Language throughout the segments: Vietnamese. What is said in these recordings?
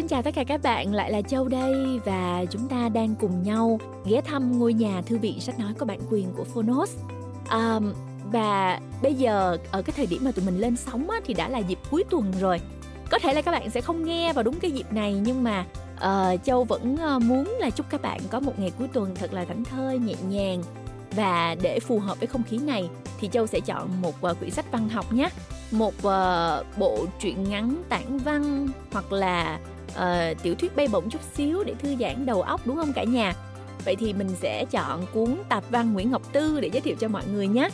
Xin chào tất cả các bạn, lại là Châu đây và chúng ta đang cùng nhau ghé thăm ngôi nhà thư viện sách nói có bản quyền của Phonos. À, và bây giờ ở cái thời điểm mà tụi mình lên sóng á, thì đã là dịp cuối tuần rồi. Có thể là các bạn sẽ không nghe vào đúng cái dịp này nhưng mà uh, Châu vẫn uh, muốn là chúc các bạn có một ngày cuối tuần thật là thảnh thơi, nhẹ nhàng và để phù hợp với không khí này thì Châu sẽ chọn một uh, quyển sách văn học nhé một uh, bộ truyện ngắn tản văn hoặc là uh, tiểu thuyết bay bổng chút xíu để thư giãn đầu óc đúng không cả nhà? Vậy thì mình sẽ chọn cuốn tạp văn Nguyễn Ngọc Tư để giới thiệu cho mọi người nhé.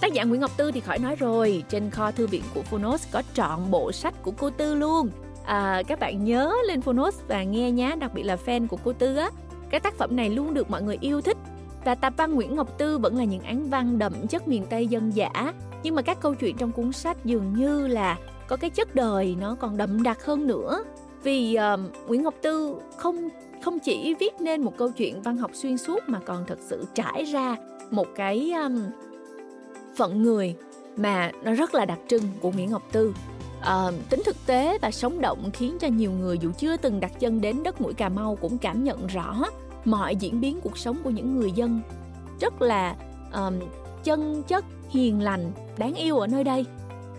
Tác giả Nguyễn Ngọc Tư thì khỏi nói rồi trên kho thư viện của Phonos có trọn bộ sách của cô Tư luôn. À, các bạn nhớ lên Phonos và nghe nhé đặc biệt là fan của cô Tư á. Cái tác phẩm này luôn được mọi người yêu thích. Và tạp văn Nguyễn Ngọc Tư vẫn là những án văn đậm chất miền Tây dân dã. Nhưng mà các câu chuyện trong cuốn sách dường như là có cái chất đời nó còn đậm đặc hơn nữa vì uh, Nguyễn Ngọc Tư không không chỉ viết nên một câu chuyện văn học xuyên suốt mà còn thật sự trải ra một cái um, phận người mà nó rất là đặc trưng của Nguyễn Ngọc Tư. À, tính thực tế và sống động khiến cho nhiều người dù chưa từng đặt chân đến đất mũi Cà Mau cũng cảm nhận rõ mọi diễn biến cuộc sống của những người dân. Rất là um, chân chất hiền lành đáng yêu ở nơi đây.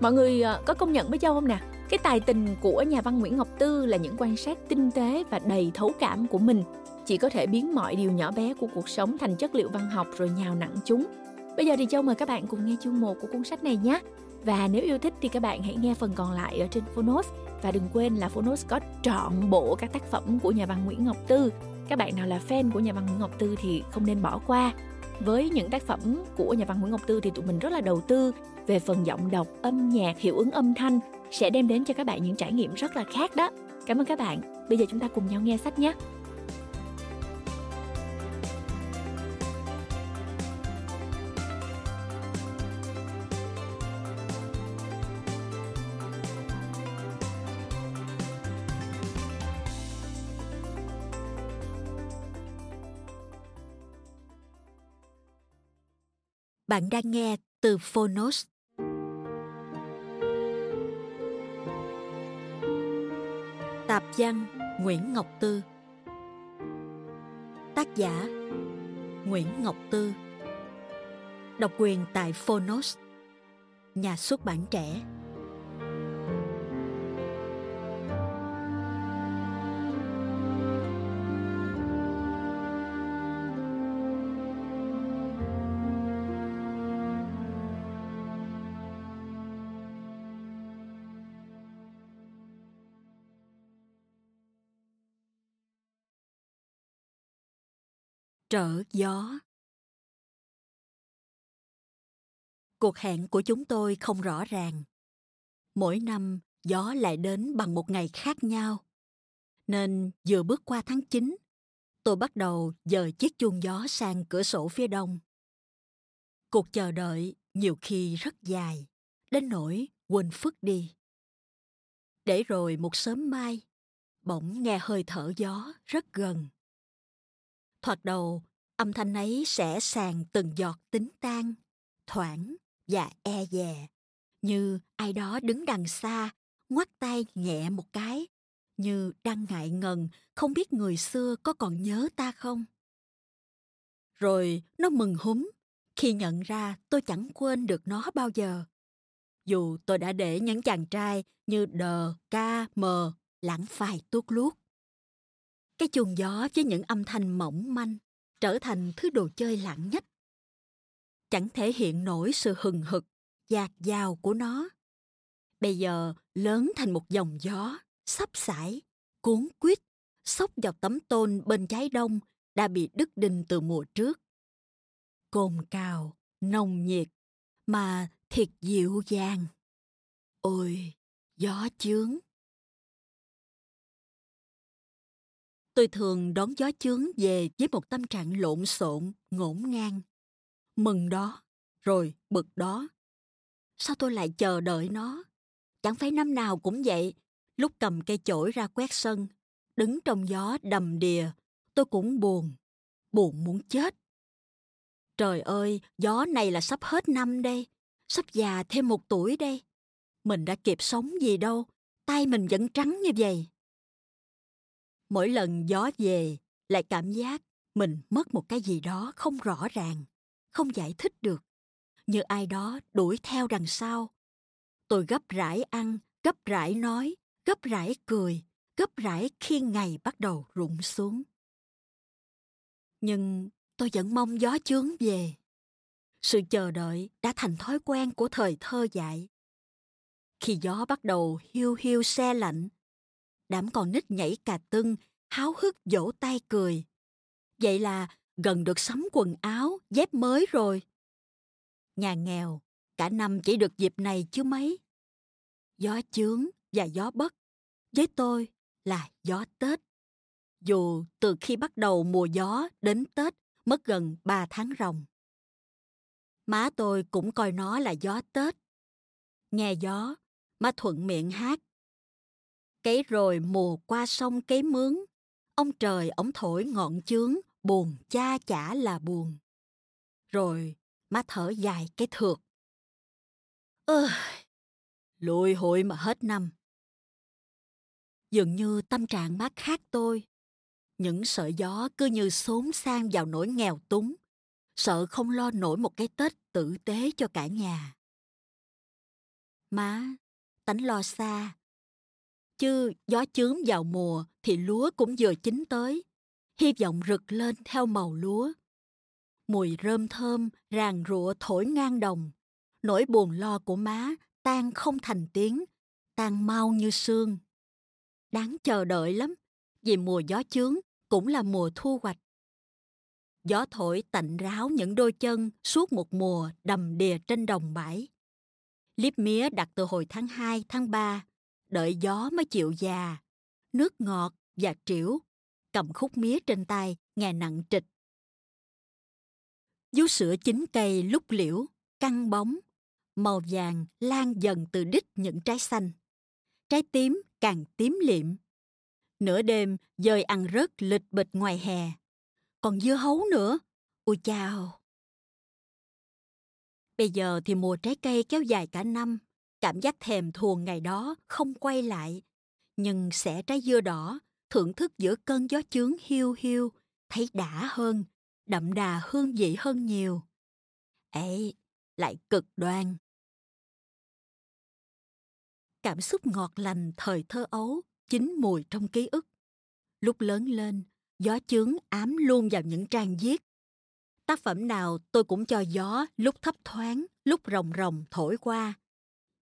Mọi người uh, có công nhận với châu không nè? Cái tài tình của nhà văn Nguyễn Ngọc Tư là những quan sát tinh tế và đầy thấu cảm của mình chỉ có thể biến mọi điều nhỏ bé của cuộc sống thành chất liệu văn học rồi nhào nặng chúng. Bây giờ thì Châu mời các bạn cùng nghe chương 1 của cuốn sách này nhé. Và nếu yêu thích thì các bạn hãy nghe phần còn lại ở trên Phonos và đừng quên là Phonos có trọn bộ các tác phẩm của nhà văn Nguyễn Ngọc Tư. Các bạn nào là fan của nhà văn Nguyễn Ngọc Tư thì không nên bỏ qua. Với những tác phẩm của nhà văn Nguyễn Ngọc Tư thì tụi mình rất là đầu tư về phần giọng đọc, âm nhạc, hiệu ứng âm thanh sẽ đem đến cho các bạn những trải nghiệm rất là khác đó. Cảm ơn các bạn. Bây giờ chúng ta cùng nhau nghe sách nhé. Bạn đang nghe từ Phonos. Tạp văn, Nguyễn Ngọc Tư. Tác giả, Nguyễn Ngọc Tư. Độc quyền tại Phonos, Nhà xuất bản trẻ. Trở gió cuộc hẹn của chúng tôi không rõ ràng mỗi năm gió lại đến bằng một ngày khác nhau nên vừa bước qua tháng 9, tôi bắt đầu dời chiếc chuông gió sang cửa sổ phía đông. Cuộc chờ đợi nhiều khi rất dài, đến nỗi quên phức đi. Để rồi một sớm mai, bỗng nghe hơi thở gió rất gần. Thoạt đầu, âm thanh ấy sẽ sàng từng giọt tính tan, thoảng và e dè, như ai đó đứng đằng xa, ngoắt tay nhẹ một cái, như đang ngại ngần không biết người xưa có còn nhớ ta không. Rồi nó mừng húm khi nhận ra tôi chẳng quên được nó bao giờ. Dù tôi đã để những chàng trai như đờ, ca, mờ lãng phai tuốt luốt. Cái chuông gió với những âm thanh mỏng manh trở thành thứ đồ chơi lặng nhất. Chẳng thể hiện nổi sự hừng hực, dạt dào của nó. Bây giờ lớn thành một dòng gió, sắp sải, cuốn quýt, xốc vào tấm tôn bên trái đông đã bị đứt đinh từ mùa trước. Cồn cào, nồng nhiệt, mà thiệt dịu dàng. Ôi, gió chướng. Tôi thường đón gió chướng về với một tâm trạng lộn xộn, ngổn ngang. Mừng đó, rồi bực đó. Sao tôi lại chờ đợi nó? Chẳng phải năm nào cũng vậy. Lúc cầm cây chổi ra quét sân, đứng trong gió đầm đìa, tôi cũng buồn, buồn muốn chết. Trời ơi, gió này là sắp hết năm đây, sắp già thêm một tuổi đây. Mình đã kịp sống gì đâu, tay mình vẫn trắng như vậy mỗi lần gió về, lại cảm giác mình mất một cái gì đó không rõ ràng, không giải thích được. Như ai đó đuổi theo đằng sau. Tôi gấp rãi ăn, gấp rãi nói, gấp rãi cười, gấp rãi khi ngày bắt đầu rụng xuống. Nhưng tôi vẫn mong gió chướng về. Sự chờ đợi đã thành thói quen của thời thơ dại. Khi gió bắt đầu hiu hiu xe lạnh đám con nít nhảy cà tưng, háo hức vỗ tay cười. Vậy là gần được sắm quần áo, dép mới rồi. Nhà nghèo, cả năm chỉ được dịp này chứ mấy. Gió chướng và gió bất, với tôi là gió tết. Dù từ khi bắt đầu mùa gió đến tết mất gần ba tháng ròng. Má tôi cũng coi nó là gió tết. Nghe gió, má thuận miệng hát cấy rồi mùa qua sông cấy mướn. Ông trời ổng thổi ngọn chướng, buồn cha chả là buồn. Rồi má thở dài cái thượt. Ơi lùi hội mà hết năm. Dường như tâm trạng má khác tôi. Những sợi gió cứ như xốn sang vào nỗi nghèo túng. Sợ không lo nổi một cái tết tử tế cho cả nhà. Má, tánh lo xa chứ gió chướng vào mùa thì lúa cũng vừa chín tới. Hy vọng rực lên theo màu lúa. Mùi rơm thơm ràng rụa thổi ngang đồng. Nỗi buồn lo của má tan không thành tiếng tan mau như sương. Đáng chờ đợi lắm vì mùa gió chướng cũng là mùa thu hoạch. Gió thổi tạnh ráo những đôi chân suốt một mùa đầm đìa trên đồng bãi. Liếp mía đặt từ hồi tháng 2, tháng 3, đợi gió mới chịu già, nước ngọt và triểu, cầm khúc mía trên tay, nghe nặng trịch. Vú sữa chín cây lúc liễu, căng bóng, màu vàng lan dần từ đít những trái xanh. Trái tím càng tím liệm. Nửa đêm dời ăn rớt lịch bịch ngoài hè. Còn dưa hấu nữa. Ôi chào! Bây giờ thì mùa trái cây kéo dài cả năm. Cảm giác thèm thuồng ngày đó không quay lại. Nhưng sẽ trái dưa đỏ, thưởng thức giữa cơn gió chướng hiu hiu, thấy đã hơn, đậm đà hương vị hơn nhiều. Ấy, lại cực đoan cảm xúc ngọt lành thời thơ ấu chín mùi trong ký ức lúc lớn lên gió chướng ám luôn vào những trang viết tác phẩm nào tôi cũng cho gió lúc thấp thoáng lúc rồng rồng thổi qua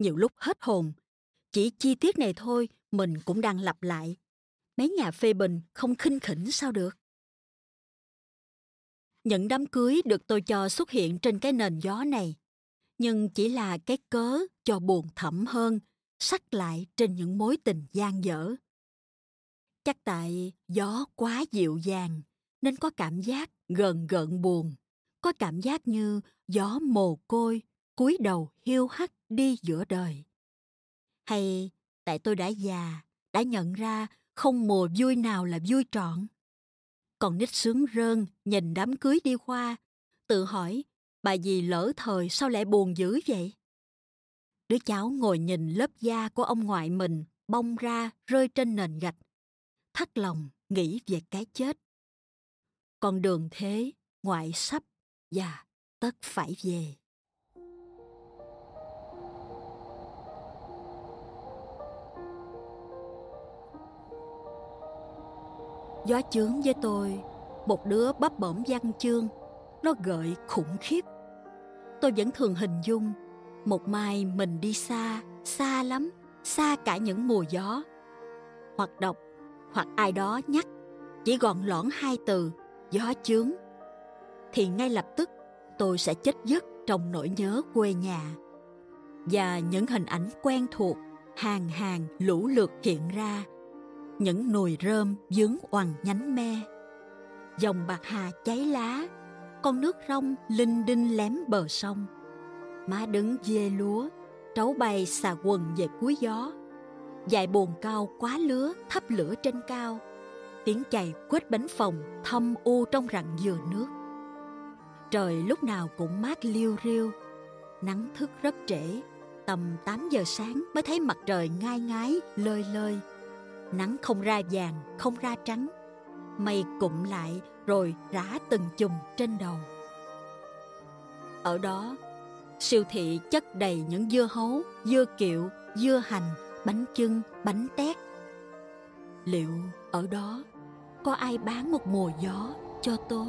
nhiều lúc hết hồn. Chỉ chi tiết này thôi, mình cũng đang lặp lại. Mấy nhà phê bình không khinh khỉnh sao được? Những đám cưới được tôi cho xuất hiện trên cái nền gió này, nhưng chỉ là cái cớ cho buồn thẳm hơn sắc lại trên những mối tình gian dở. Chắc tại gió quá dịu dàng, nên có cảm giác gần gợn buồn, có cảm giác như gió mồ côi cúi đầu hiu hắt đi giữa đời hay tại tôi đã già đã nhận ra không mùa vui nào là vui trọn còn nít sướng rơn nhìn đám cưới đi qua tự hỏi bà gì lỡ thời sao lại buồn dữ vậy Đứa cháu ngồi nhìn lớp da của ông ngoại mình bong ra rơi trên nền gạch. Thắt lòng nghĩ về cái chết. Con đường thế, ngoại sắp và tất phải về. Gió chướng với tôi, một đứa bắp bẩm văn chương, nó gợi khủng khiếp. Tôi vẫn thường hình dung một mai mình đi xa xa lắm xa cả những mùa gió. Hoặc đọc hoặc ai đó nhắc chỉ gọn lõn hai từ gió chướng. Thì ngay lập tức tôi sẽ chết giấc trong nỗi nhớ quê nhà. Và những hình ảnh quen thuộc hàng hàng lũ lượt hiện ra những nồi rơm dướng oằn nhánh me. Dòng bạc hà cháy lá, con nước rong linh đinh lém bờ sông. Má đứng dê lúa, trấu bay xà quần về cuối gió. Dài bồn cao quá lứa thắp lửa trên cao. Tiếng chày quết bánh phòng thâm u trong rặng dừa nước. Trời lúc nào cũng mát liêu riêu, nắng thức rất trễ, tầm 8 giờ sáng mới thấy mặt trời ngai ngái, lơi lơi nắng không ra vàng, không ra trắng. Mây cụm lại, rồi rã từng chùm trên đầu. Ở đó, siêu thị chất đầy những dưa hấu, dưa kiệu, dưa hành, bánh chưng, bánh tét. Liệu ở đó có ai bán một mùa gió cho tôi?